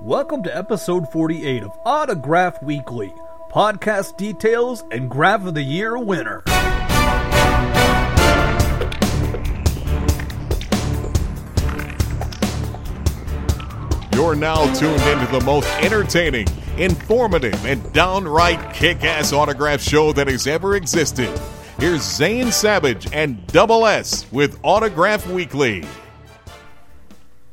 Welcome to episode 48 of Autograph Weekly, podcast details and Graph of the Year winner. You're now tuned into the most entertaining, informative, and downright kick ass autograph show that has ever existed. Here's Zane Savage and Double S with Autograph Weekly.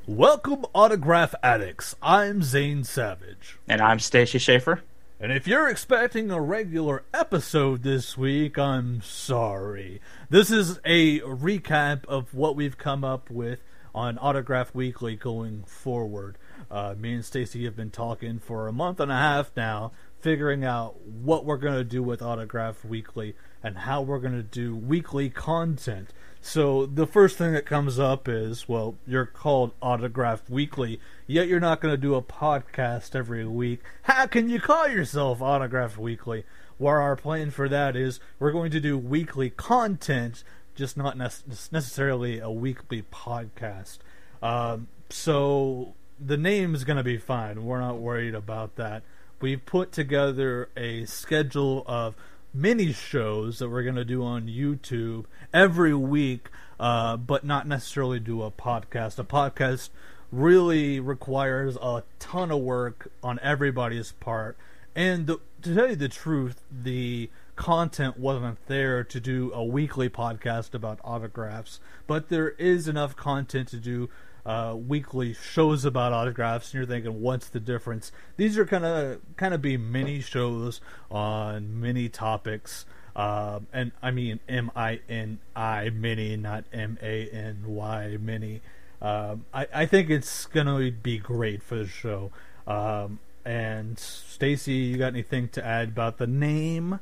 Welcome, Autograph Addicts. I'm Zane Savage. And I'm Stacy Schaefer. And if you're expecting a regular episode this week, I'm sorry. This is a recap of what we've come up with on Autograph Weekly going forward. Uh, me and Stacy have been talking for a month and a half now, figuring out what we're going to do with Autograph Weekly and how we're going to do weekly content. So the first thing that comes up is, well, you're called Autograph Weekly, yet you're not going to do a podcast every week. How can you call yourself Autograph Weekly? Where our plan for that is, we're going to do weekly content, just not necessarily a weekly podcast. Um, so the name is going to be fine. We're not worried about that. We've put together a schedule of mini shows that we're going to do on YouTube every week, uh, but not necessarily do a podcast. A podcast really requires a ton of work on everybody's part. And the, to tell you the truth, the content wasn't there to do a weekly podcast about autographs, but there is enough content to do uh, weekly shows about autographs, and you're thinking, what's the difference? These are kind of kind of be mini shows on many topics, uh, and I mean M I N I mini, not M A N Y mini. Um, I, I think it's gonna be great for the show. Um, and Stacy, you got anything to add about the name?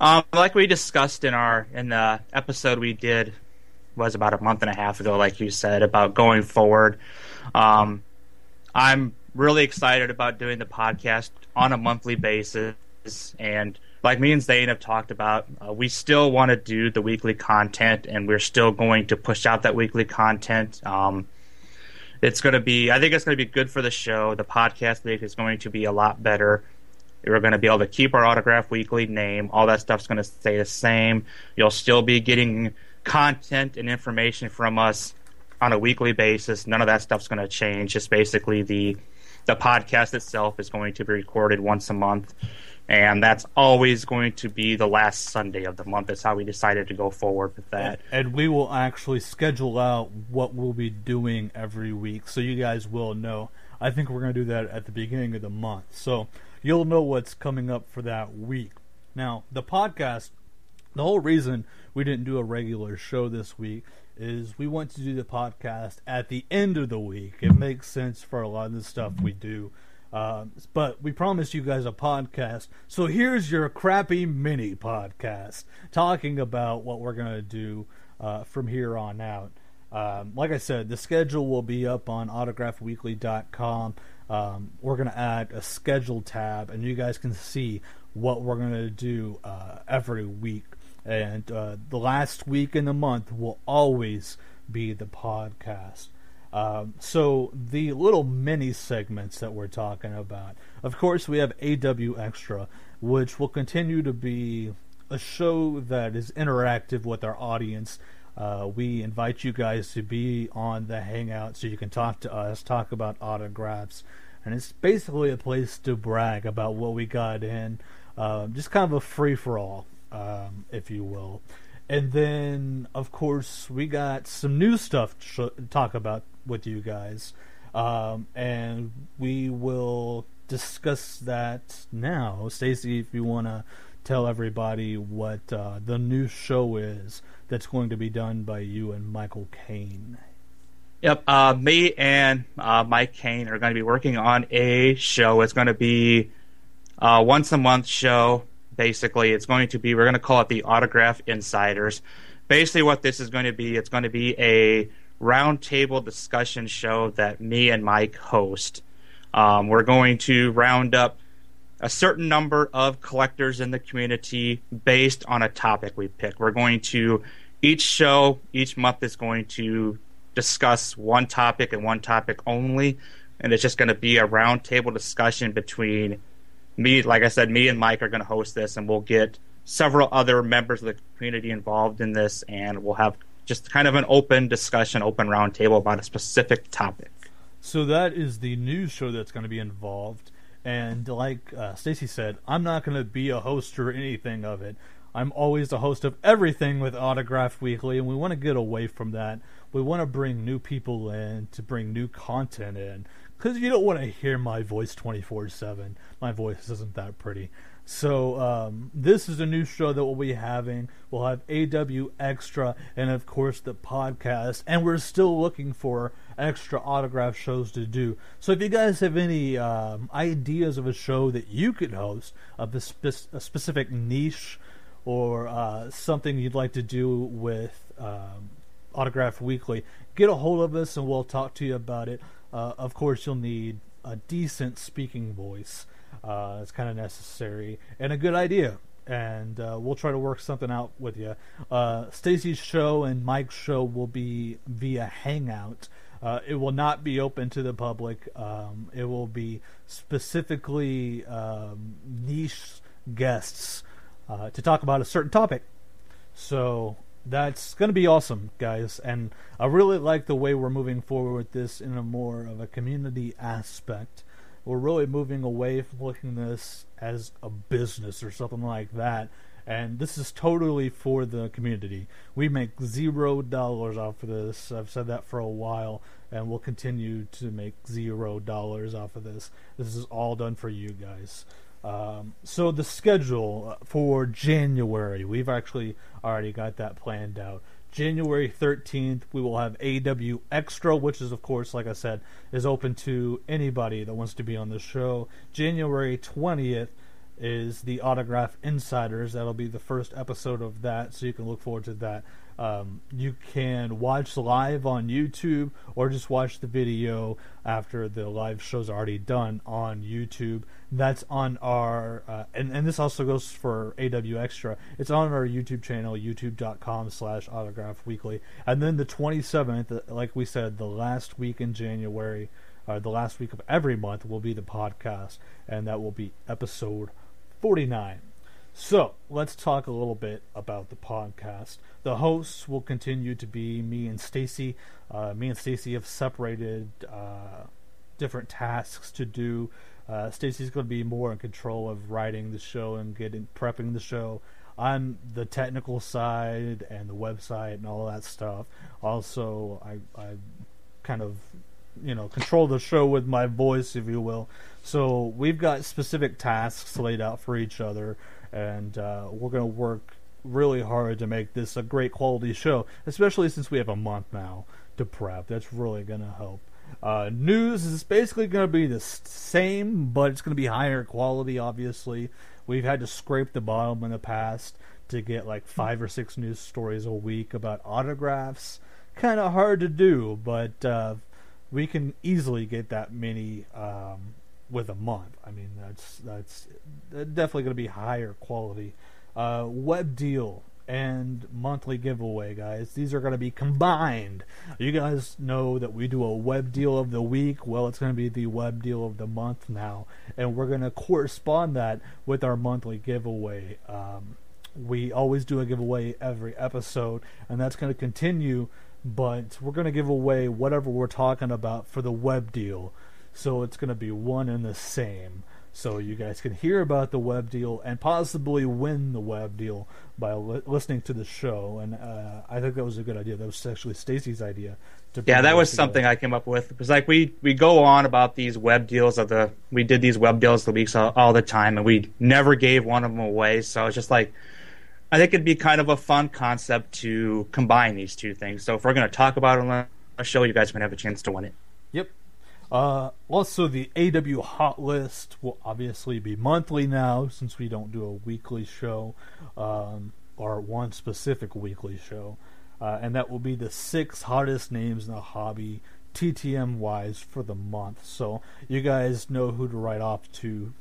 Um, like we discussed in our in the episode we did was about a month and a half ago, like you said, about going forward. Um, I'm really excited about doing the podcast on a monthly basis. And like me and Zane have talked about, uh, we still want to do the weekly content, and we're still going to push out that weekly content. Um, it's going to be, I think it's going to be good for the show. The podcast league is going to be a lot better. We're going to be able to keep our autograph weekly name. All that stuff's going to stay the same. You'll still be getting content and information from us on a weekly basis. None of that stuff's going to change. Just basically the the podcast itself is going to be recorded once a month, and that's always going to be the last Sunday of the month. That's how we decided to go forward with that. And, we will actually schedule out what we'll be doing every week, so you guys will know. I think we're going to do that at the beginning of the month, so you'll know what's coming up for that week. Now, the podcast the whole reason we didn't do a regular show this week is we want to do the podcast at the end of the week. It makes sense for a lot of the stuff we do. Uh, but we promised you guys a podcast. So here's your crappy mini podcast talking about what we're going to do uh, from here on out. Um, like I said, the schedule will be up on autographweekly.com. Um, we're going to add a schedule tab, and you guys can see what we're going to do uh, every week and uh, the last week in the month will always be the podcast. Um, so the little mini segments that we're talking about, of course, we have AW Extra, which will continue to be a show that is interactive with our audience. Uh, we invite you guys to be on the Hangout so you can talk to us, talk about autographs, and it's basically a place to brag about what we got in. Uh, just kind of a free for all um, if you will. And then, of course, we got some new stuff to talk about with you guys. Um, and we will discuss that now. Stacy, if you want to tell everybody what uh, the new show is that's going to be done by you and Michael Kane. Yep, uh, me and uh, Mike Kane are going to be working on a show. It's going to be a once a month show basically. It's going to be, we're going to call it the Autograph Insiders. Basically, what this is going to be, it's going to be a roundtable discussion show that me and Mike host. Um, we're going to round up a certain number of collectors in the community based on a topic we pick. We're going to, each show, each month is going to discuss one topic and one topic only and it's just going to be a roundtable discussion between me. Like I said, me and Mike are going to host this, and we'll get several other members of the community involved in this, and we'll have just kind of an open discussion, open roundtable about a specific topic. So that is the news show that's going to be involved. And like uh, Stacy said, I'm not going to be a host or anything of it. I'm always the host of everything with Autograph Weekly, and we want to get away from that. We want to bring new people in to bring new content in because you don't want to hear my voice 24 7. My voice isn't that pretty. So um, this is a new show that we'll be having. We'll have AW Extra and of course the podcast, and we're still looking for extra autograph shows to do. So if you guys have any um, ideas of a show that you could host of a, spe- a specific niche or uh, something you'd like to do with um, Autograph Weekly, get a hold of us and we'll talk to you about it. Uh, of course, you'll need a decent speaking voice. Uh, it's kind of necessary and a good idea. And uh, we'll try to work something out with you. Uh, Stacy's show and Mike's show will be via Hangout. Uh, it will not be open to the public. Um, it will be specifically um, niche guests uh, to talk about a certain topic. So that's going to be awesome, guys. And I really like the way we're moving forward with this in a more of a community aspect. We're really moving away from looking at this as a business or something like that. And this is totally for the community. We make zero dollars off of this. I've said that for a while, and we'll continue to make zero dollars off of this. This is all done for you guys. Um, so the schedule for January, we've actually already got that planned out. January 13th, we will have AW Extra, which is, of course, like I said, is open to anybody that wants to be on the show. January 20th is the Autograph Insiders. That'll be the first episode of that, so you can look forward to that. Um, you can watch live on YouTube or just watch the video after the live show's already done on YouTube. That's on our, uh, and, and this also goes for AW Extra. It's on our YouTube channel, youtube.com slash autograph weekly. And then the 27th, uh, like we said, the last week in January, uh, the last week of every month will be the podcast, and that will be episode 49. So let's talk a little bit about the podcast. The hosts will continue to be me and Stacy. Uh, me and Stacy have separated uh, different tasks to do. Uh, Stacy's going to be more in control of writing the show and getting prepping the show. I'm the technical side and the website and all that stuff. Also, I, I kind of you know control the show with my voice, if you will. So we've got specific tasks laid out for each other and uh, we're going to work really hard to make this a great quality show, especially since we have a month now to prep. That's really going to help. Uh, news is basically going to be the same, but it's going to be higher quality, obviously. We've had to scrape the bottom in the past to get like five or six news stories a week about autographs. Kind of hard to do, but uh, we can easily get that many um, with a month. I mean, that's that's definitely going to be higher quality. Uh, web deal and monthly giveaway, guys. These are going to be combined. You guys know that we do a web deal of the week. Well, it's going to be the web deal of the month now, and we're going to correspond that with our monthly giveaway. Um, we always do a giveaway every episode, and that's going to continue. But we're going to give away whatever we're talking about for the web deal. So it's going to be one and the same. So you guys can hear about the web deal and possibly win the web deal by li- listening to the show. And uh, I think that was a good idea. That was actually Stacy's idea. yeah, that was something I came up with because like we we go on about these web deals of the we did these web deals the weeks all, all the time and we never gave one of them away. So it's just like I think it'd be kind of a fun concept to combine these two things. So if we're going to talk about it on a show, you guys to have a chance to win it. Yep. Uh, also, the AW Hot List will obviously be monthly now since we don't do a weekly show um, or one specific weekly show. Uh, and that will be the six hottest names in the hobby, TTM wise, for the month. So you guys know who to write off to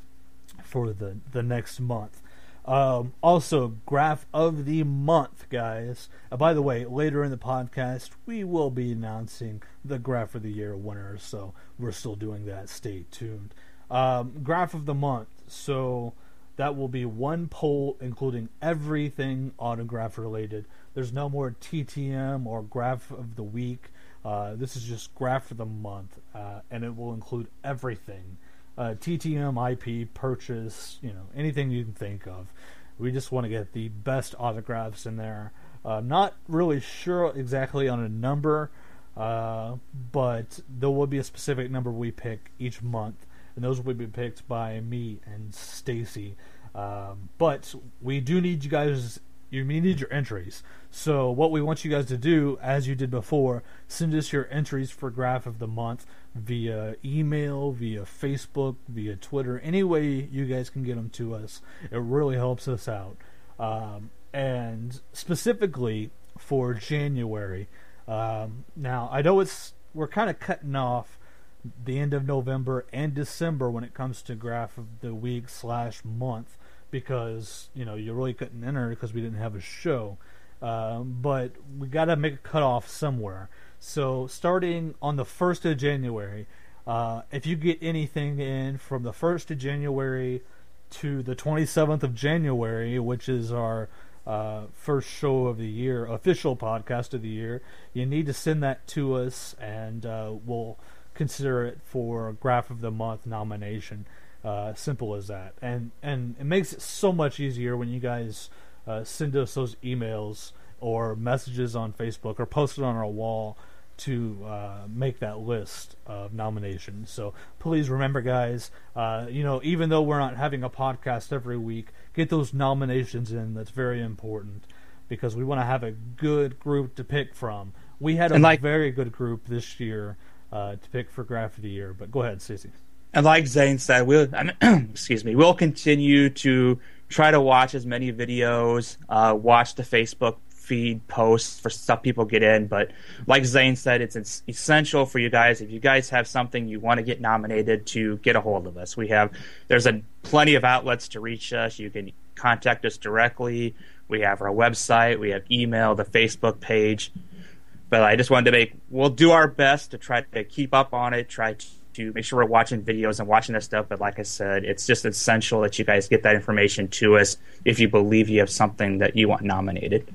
for the, the next month. Um, also, graph of the month, guys. Uh, by the way, later in the podcast, we will be announcing the graph of the year winner, so we're still doing that. Stay tuned. Um, graph of the month. So that will be one poll including everything autograph related. There's no more TTM or graph of the week. Uh, this is just graph of the month, uh, and it will include everything uh, TTM, IP, purchase, you know, anything you can think of. We just want to get the best autographs in there. Uh, not really sure exactly on a number, uh, but there will be a specific number we pick each month, and those will be picked by me and Stacy. Um, but we do need you guys you need your entries. So what we want you guys to do, as you did before, send us your entries for graph of the month via email, via Facebook, via Twitter, any way you guys can get them to us. It really helps us out. Um, and specifically for January, um, now I know it's we're kind of cutting off the end of November and December when it comes to graph of the week slash month because you know you really couldn't enter because we didn't have a show. Um, but we got to make a cutoff somewhere. So starting on the first of January, uh, if you get anything in from the first of January to the 27th of January, which is our uh, first show of the year, official podcast of the year, you need to send that to us, and uh, we'll consider it for Graph of the Month nomination. Uh, simple as that, and and it makes it so much easier when you guys uh, send us those emails or messages on Facebook or posted on our wall to uh, make that list of nominations. So please remember, guys, uh, you know, even though we're not having a podcast every week, get those nominations in. That's very important because we want to have a good group to pick from. We had a like, very good group this year uh, to pick for Graph of the Year. But go ahead, Stacy. And like Zane said, we'll excuse me, we'll continue to try to watch as many videos, uh, watch the Facebook feed posts for stuff people get in. But like Zane said, it's essential for you guys. If you guys have something you want to get nominated, to get a hold of us. We have there's a plenty of outlets to reach us. You can contact us directly. We have our website. We have email, the Facebook page. But I just wanted to make we'll do our best to try to keep up on it. Try to to make sure we're watching videos and watching this stuff. But like I said, it's just essential that you guys get that information to us if you believe you have something that you want nominated.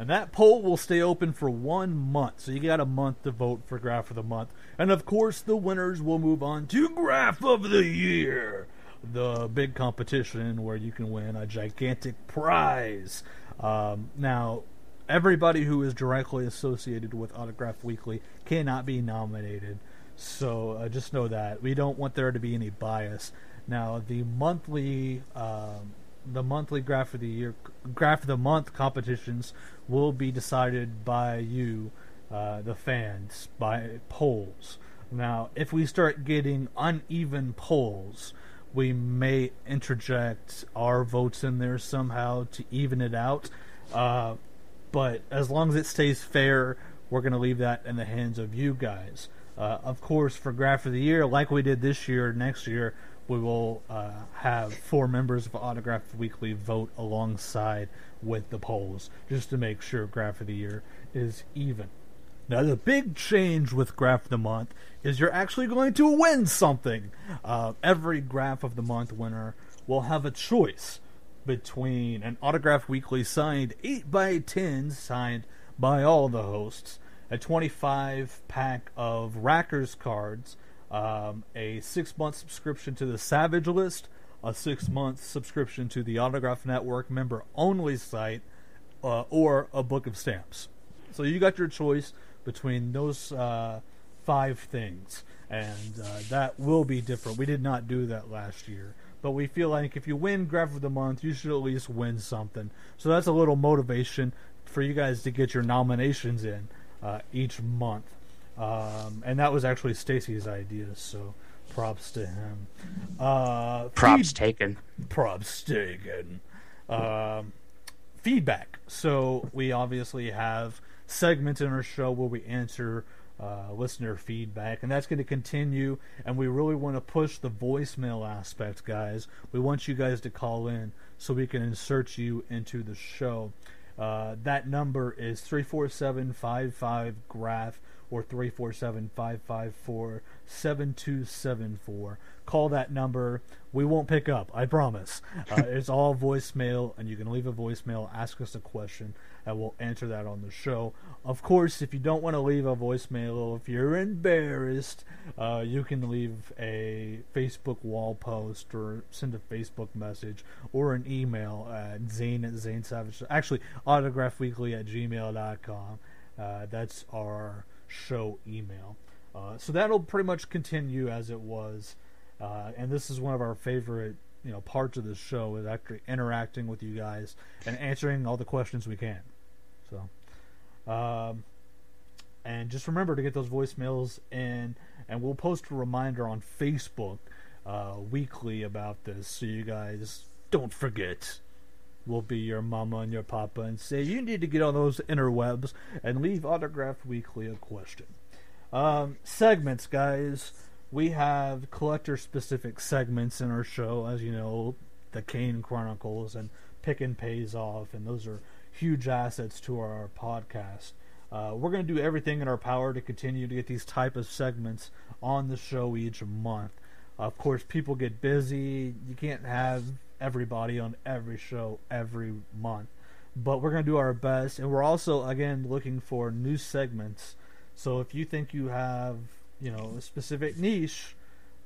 And that poll will stay open for one month. So you got a month to vote for Graph of the Month. And of course, the winners will move on to Graph of the Year, the big competition where you can win a gigantic prize. Um, now, everybody who is directly associated with Autograph Weekly cannot be nominated. So uh, just know that we don't want there to be any bias. Now the monthly, um, the monthly graph of the year, graph of the month competitions will be decided by you, uh, the fans, by polls. Now, if we start getting uneven polls, we may interject our votes in there somehow to even it out. Uh, but as long as it stays fair, we're going to leave that in the hands of you guys. Uh, of course, for Graph of the Year, like we did this year, next year, we will uh, have four members of Autograph Weekly vote alongside with the polls, just to make sure Graph of the Year is even. Now, the big change with Graph of the Month is you're actually going to win something. Uh, every Graph of the Month winner will have a choice between an Autograph Weekly signed 8 by 10 signed by all the hosts a 25 pack of Rackers cards, um, a six month subscription to the Savage List, a six month subscription to the Autograph Network member only site, uh, or a book of stamps. So you got your choice between those uh, five things, and uh, that will be different. We did not do that last year. But we feel like if you win Graph of the Month, you should at least win something. So that's a little motivation for you guys to get your nominations in uh, each month. Um, and that was actually Stacy's idea, so props to him. Uh, props feed- taken. Props taken. Um, feedback. So we obviously have segments in our show where we answer uh, listener feedback, and that's going to continue. And we really want to push the voicemail aspect, guys. We want you guys to call in. so we can insert you into the show. Uh, that number is 347 55 Graph or 347 554 7274. Call that number. We won't pick up, I promise. Uh, it's all voicemail, and you can leave a voicemail, ask us a question, and we'll answer that on the show. Of course, if you don't want to leave a voicemail, if you're embarrassed, uh, you can leave a Facebook wall post or send a Facebook message or an email at zane at zane savage. Actually, autographweekly at gmail.com. Uh, that's our show email. Uh, so that'll pretty much continue as it was. Uh, and this is one of our favorite you know parts of the show is actually interacting with you guys and answering all the questions we can. So, um, and just remember to get those voicemails in, and we'll post a reminder on Facebook uh, weekly about this, so you guys don't forget. We'll be your mama and your papa and say you need to get on those interwebs and leave Autograph Weekly a question. Um, segments, guys. We have collector specific segments in our show, as you know, the Kane Chronicles and Pick and Pays Off, and those are huge assets to our podcast. Uh, we're going to do everything in our power to continue to get these type of segments on the show each month. Of course, people get busy. You can't have everybody on every show every month, but we're going to do our best. And we're also again looking for new segments. So if you think you have you know a specific niche,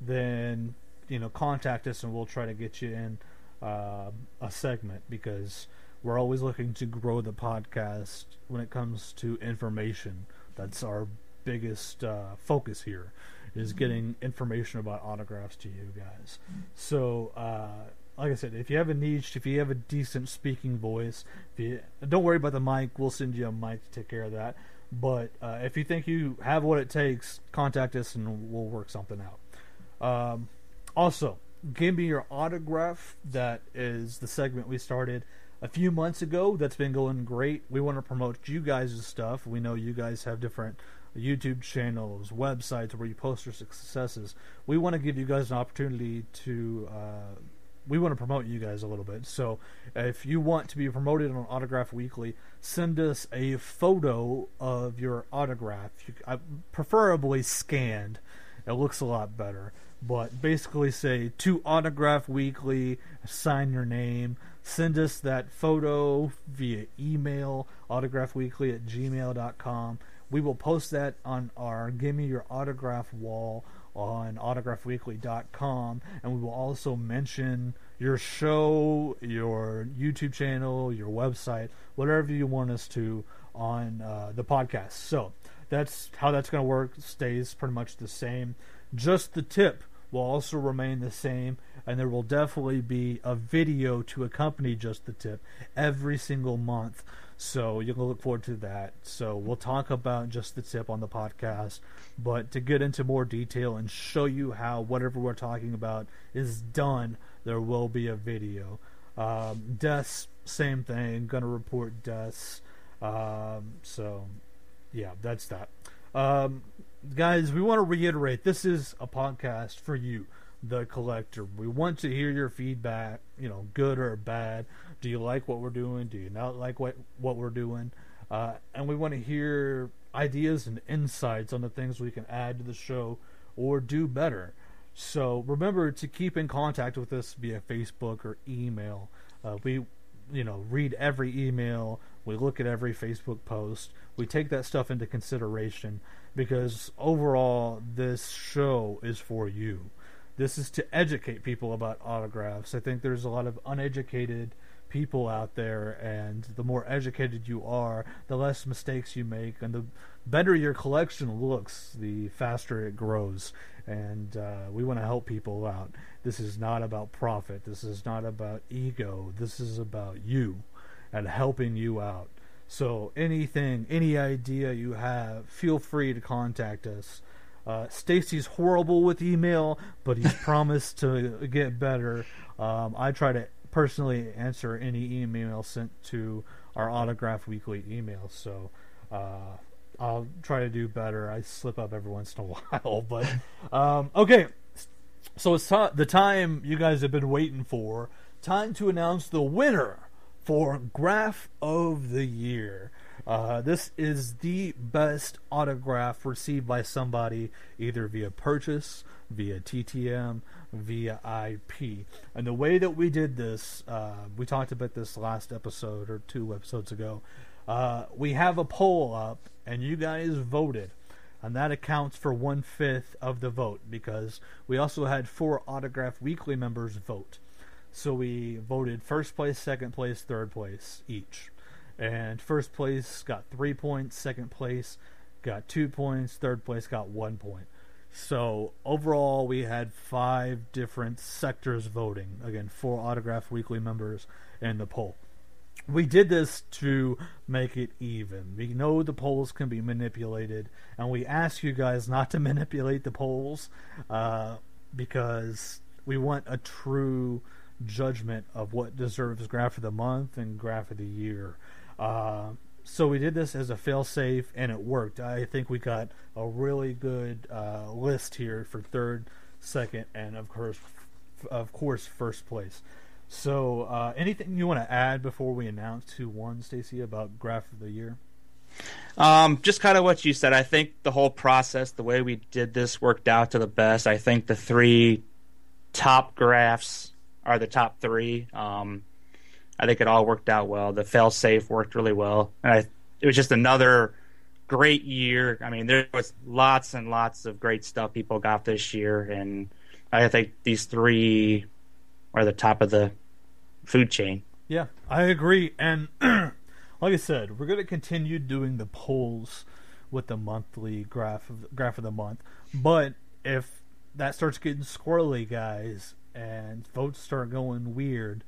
then you know contact us and we'll try to get you in uh, a segment because we're always looking to grow the podcast when it comes to information. That's our biggest uh, focus here is getting information about autographs to you guys. So, uh, like I said, if you have a niche, if you have a decent speaking voice, you, don't worry about the mic. We'll send you a mic to take care of that. But uh, if you think you have what it takes, contact us and we'll work something out. Um, also, give me your autograph. That is the segment we started a few months ago. That's been going great. We want to promote you guys' stuff. We know you guys have different YouTube channels, websites where you post your successes. We want to give you guys an opportunity to. Uh, we want to promote you guys a little bit. So, if you want to be promoted on Autograph Weekly, send us a photo of your autograph, you, preferably scanned. It looks a lot better. But basically, say to Autograph Weekly, sign your name, send us that photo via email, autographweekly at gmail.com. We will post that on our Give Me Your Autograph wall on autographweekly.com and we will also mention your show, your YouTube channel, your website, whatever you want us to on uh, the podcast. So that's how that's going to work. Stays pretty much the same. Just the tip will also remain the same, and there will definitely be a video to accompany just the tip every single month. So you can look forward to that. So we'll talk about just the tip on the podcast, but to get into more detail and show you how whatever we're talking about is done, there will be a video. Um, deaths, same thing. Gonna report deaths. Um, so yeah, that's that. Um, guys, we want to reiterate this is a podcast for you, the collector. We want to hear your feedback, you know, good or bad. Do you like what we're doing? Do you not like what what we're doing? Uh, and we want to hear ideas and insights on the things we can add to the show or do better. So remember to keep in contact with us via Facebook or email. Uh, we, you know, read every email. We look at every Facebook post. We take that stuff into consideration because overall, this show is for you. This is to educate people about autographs. I think there's a lot of uneducated people out there, and the more educated you are, the less mistakes you make, and the better your collection looks, the faster it grows. And uh, we want to help people out. This is not about profit. This is not about ego. This is about you and helping you out. So anything, any idea you have, feel free to contact us. Uh, Stacy's horrible with email, but he's promised to get better. Um, I try to personally answer any email sent to our autograph weekly email, so uh, I'll try to do better. I slip up every once in a while, but um, okay. So it's t- the time you guys have been waiting for time to announce the winner for Graph of the Year. Uh, this is the best autograph received by somebody either via purchase, via TTM, via IP. And the way that we did this, uh, we talked about this last episode or two episodes ago. Uh, we have a poll up, and you guys voted. And that accounts for one fifth of the vote because we also had four Autograph Weekly members vote. So we voted first place, second place, third place each. And first place got three points, second place got two points, third place got one point. So overall, we had five different sectors voting. Again, four Autograph Weekly members in the poll. We did this to make it even. We know the polls can be manipulated, and we ask you guys not to manipulate the polls uh, because we want a true judgment of what deserves graph of the month and graph of the year. Uh, so we did this as a fail-safe, and it worked. I think we got a really good uh, list here for third, second, and of course, of course, first place. So, uh, anything you want to add before we announce who won, Stacy, about graph of the year? Um, just kind of what you said. I think the whole process, the way we did this, worked out to the best. I think the three top graphs are the top three. Um, I think it all worked out well. The fail safe worked really well, and I, it was just another great year. I mean, there was lots and lots of great stuff people got this year, and I think these three are the top of the food chain. Yeah, I agree. And like I said, we're going to continue doing the polls with the monthly graph of graph of the month. But if that starts getting squirrely, guys, and votes start going weird,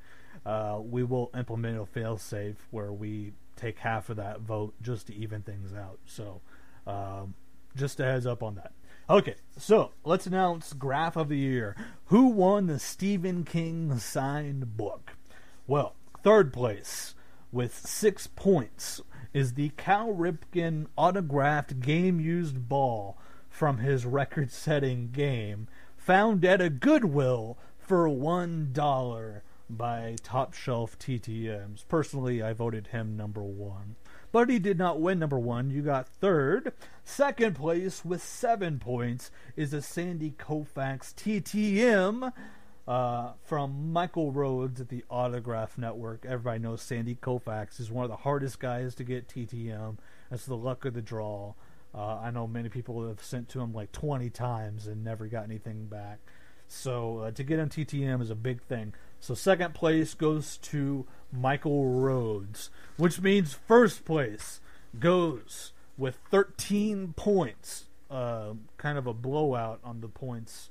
uh, we will implement a failsafe where we take half of that vote just to even things out. So, um, just a heads up on that. Okay, so let's announce graph of the year. Who won the Stephen King signed book? Well, third place with six points is the Cal Ripken autographed game used ball from his record setting game, found at a Goodwill for one dollar by Top Shelf TTMs. Personally, I voted him number one. But he did not win number one. You got third. Second place with seven points is a Sandy Koufax TTM uh, from Michael Rhodes at the Autograph Network. Everybody knows Sandy Koufax is one of the hardest guys to get TTM. That's the luck of the draw. Uh, I know many people have sent to him like 20 times and never got anything back. So uh, to get on TTM is a big thing. So second place goes to Michael Rhodes, which means first place goes with 13 points. Uh, kind of a blowout on the points.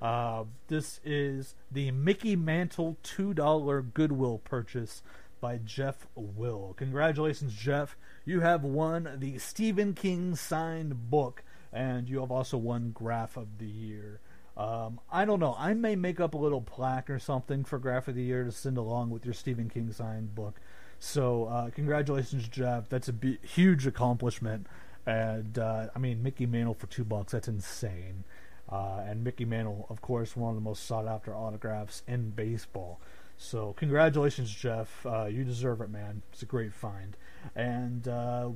Uh, this is the Mickey Mantle $2 Goodwill purchase by Jeff Will. Congratulations, Jeff. You have won the Stephen King signed book, and you have also won Graph of the Year. Um, I don't know. I may make up a little plaque or something for Graph of the Year to send along with your Stephen King signed book. So, uh, congratulations, Jeff. That's a b- huge accomplishment. And, uh, I mean, Mickey Mantle for two bucks, that's insane. Uh, and Mickey Mantle, of course, one of the most sought after autographs in baseball. So, congratulations, Jeff. Uh, you deserve it, man. It's a great find. And, uh,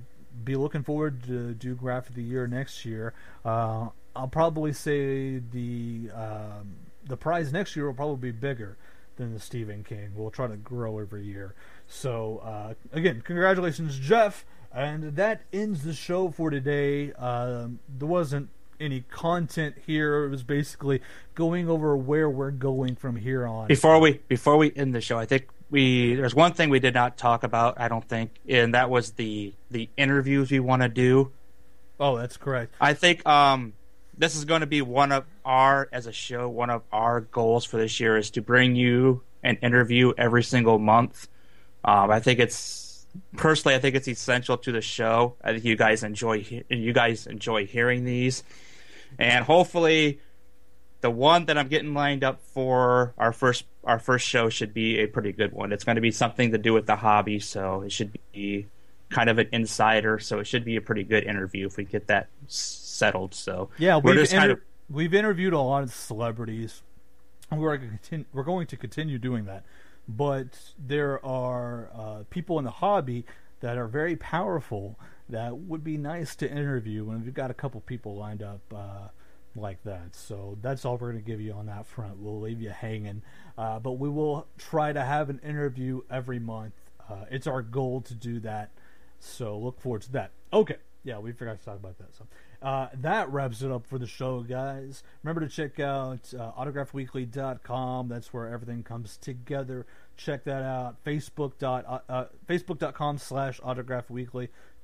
be looking forward to do Graph of the Year next year. Uh, I'll probably say the um, the prize next year will probably be bigger than the Stephen King. We'll try to grow every year. So uh, again, congratulations, Jeff, and that ends the show for today. Um, there wasn't any content here. It was basically going over where we're going from here on. Before we before we end the show, I think we there's one thing we did not talk about. I don't think, and that was the the interviews we want to do. Oh, that's correct. I think um, this is going to be one of our as a show one of our goals for this year is to bring you an interview every single month. Um, i think it's personally i think it's essential to the show i think you guys enjoy you guys enjoy hearing these. And hopefully the one that i'm getting lined up for our first our first show should be a pretty good one. It's going to be something to do with the hobby so it should be kind of an insider so it should be a pretty good interview if we get that settled. So yeah, we've inter- kind of... we've interviewed a lot of celebrities, and we're going to continue, we're going to continue doing that. but there are uh, people in the hobby that are very powerful that would be nice to interview, and we've got a couple people lined up uh, like that. So that's all we're going to give you on that front. We'll leave you hanging, uh, but we will try to have an interview every month. Uh, it's our goal to do that, so look forward to that. Okay, yeah, we forgot to talk about that. So uh, that wraps it up for the show, guys. Remember to check out uh, autographweekly.com. That's where everything comes together. Check that out. Facebook dot, uh, uh, Facebook.com slash autograph.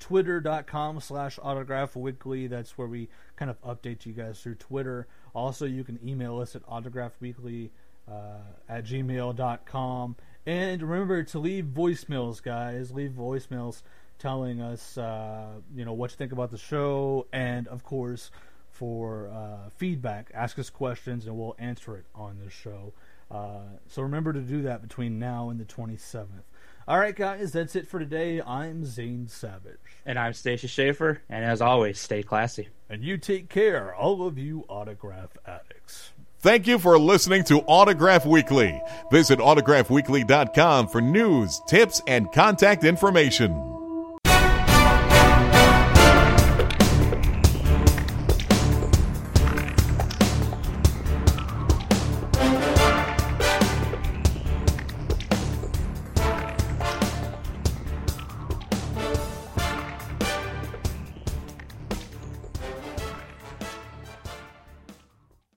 Twitter.com slash autographweekly. That's where we kind of update you guys through Twitter. Also, you can email us at autographweekly uh, at gmail.com. And remember to leave voicemails, guys. Leave voicemails telling us, uh, you know, what you think about the show, and of course, for uh, feedback, ask us questions, and we'll answer it on the show. Uh, so remember to do that between now and the 27th. All right, guys, that's it for today. I'm Zane Savage. And I'm Stacy Schaefer, and as always, stay classy. And you take care, all of you autograph addicts. Thank you for listening to Autograph Weekly. Visit autographweekly.com for news, tips, and contact information.